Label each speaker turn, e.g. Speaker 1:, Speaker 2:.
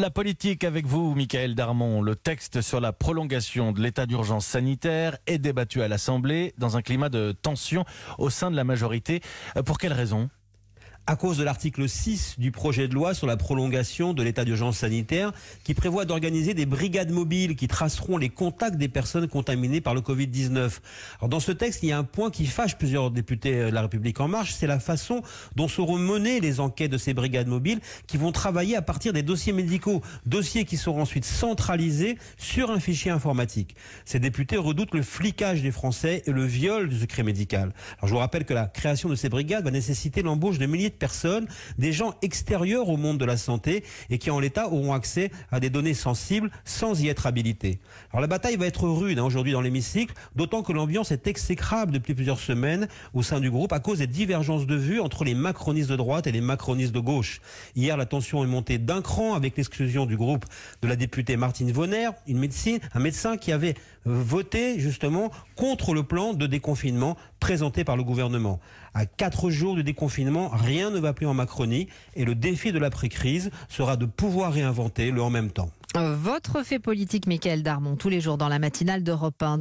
Speaker 1: La politique avec vous, Michael Darmon. Le texte sur la prolongation de l'état d'urgence sanitaire est débattu à l'Assemblée dans un climat de tension au sein de la majorité. Pour quelles raisons
Speaker 2: à cause de l'article 6 du projet de loi sur la prolongation de l'état d'urgence sanitaire qui prévoit d'organiser des brigades mobiles qui traceront les contacts des personnes contaminées par le Covid-19. Alors dans ce texte, il y a un point qui fâche plusieurs députés de la République en marche, c'est la façon dont seront menées les enquêtes de ces brigades mobiles qui vont travailler à partir des dossiers médicaux, dossiers qui seront ensuite centralisés sur un fichier informatique. Ces députés redoutent le flicage des Français et le viol du secret médical. Alors je vous rappelle que la création de ces brigades va nécessiter l'embauche de milliers personnes, des gens extérieurs au monde de la santé et qui en l'état auront accès à des données sensibles sans y être habilités. Alors la bataille va être rude hein, aujourd'hui dans l'hémicycle, d'autant que l'ambiance est exécrable depuis plusieurs semaines au sein du groupe à cause des divergences de vues entre les macronistes de droite et les macronistes de gauche. Hier, la tension est montée d'un cran avec l'exclusion du groupe de la députée Martine Vonner, une un médecin qui avait voté justement contre le plan de déconfinement présenté par le gouvernement. À quatre jours du déconfinement, rien ne va plus en Macronie et le défi de l'après-crise sera de pouvoir réinventer le en même temps.
Speaker 3: Votre fait politique, Michael Darmon, tous les jours dans la matinale d'Europe 1.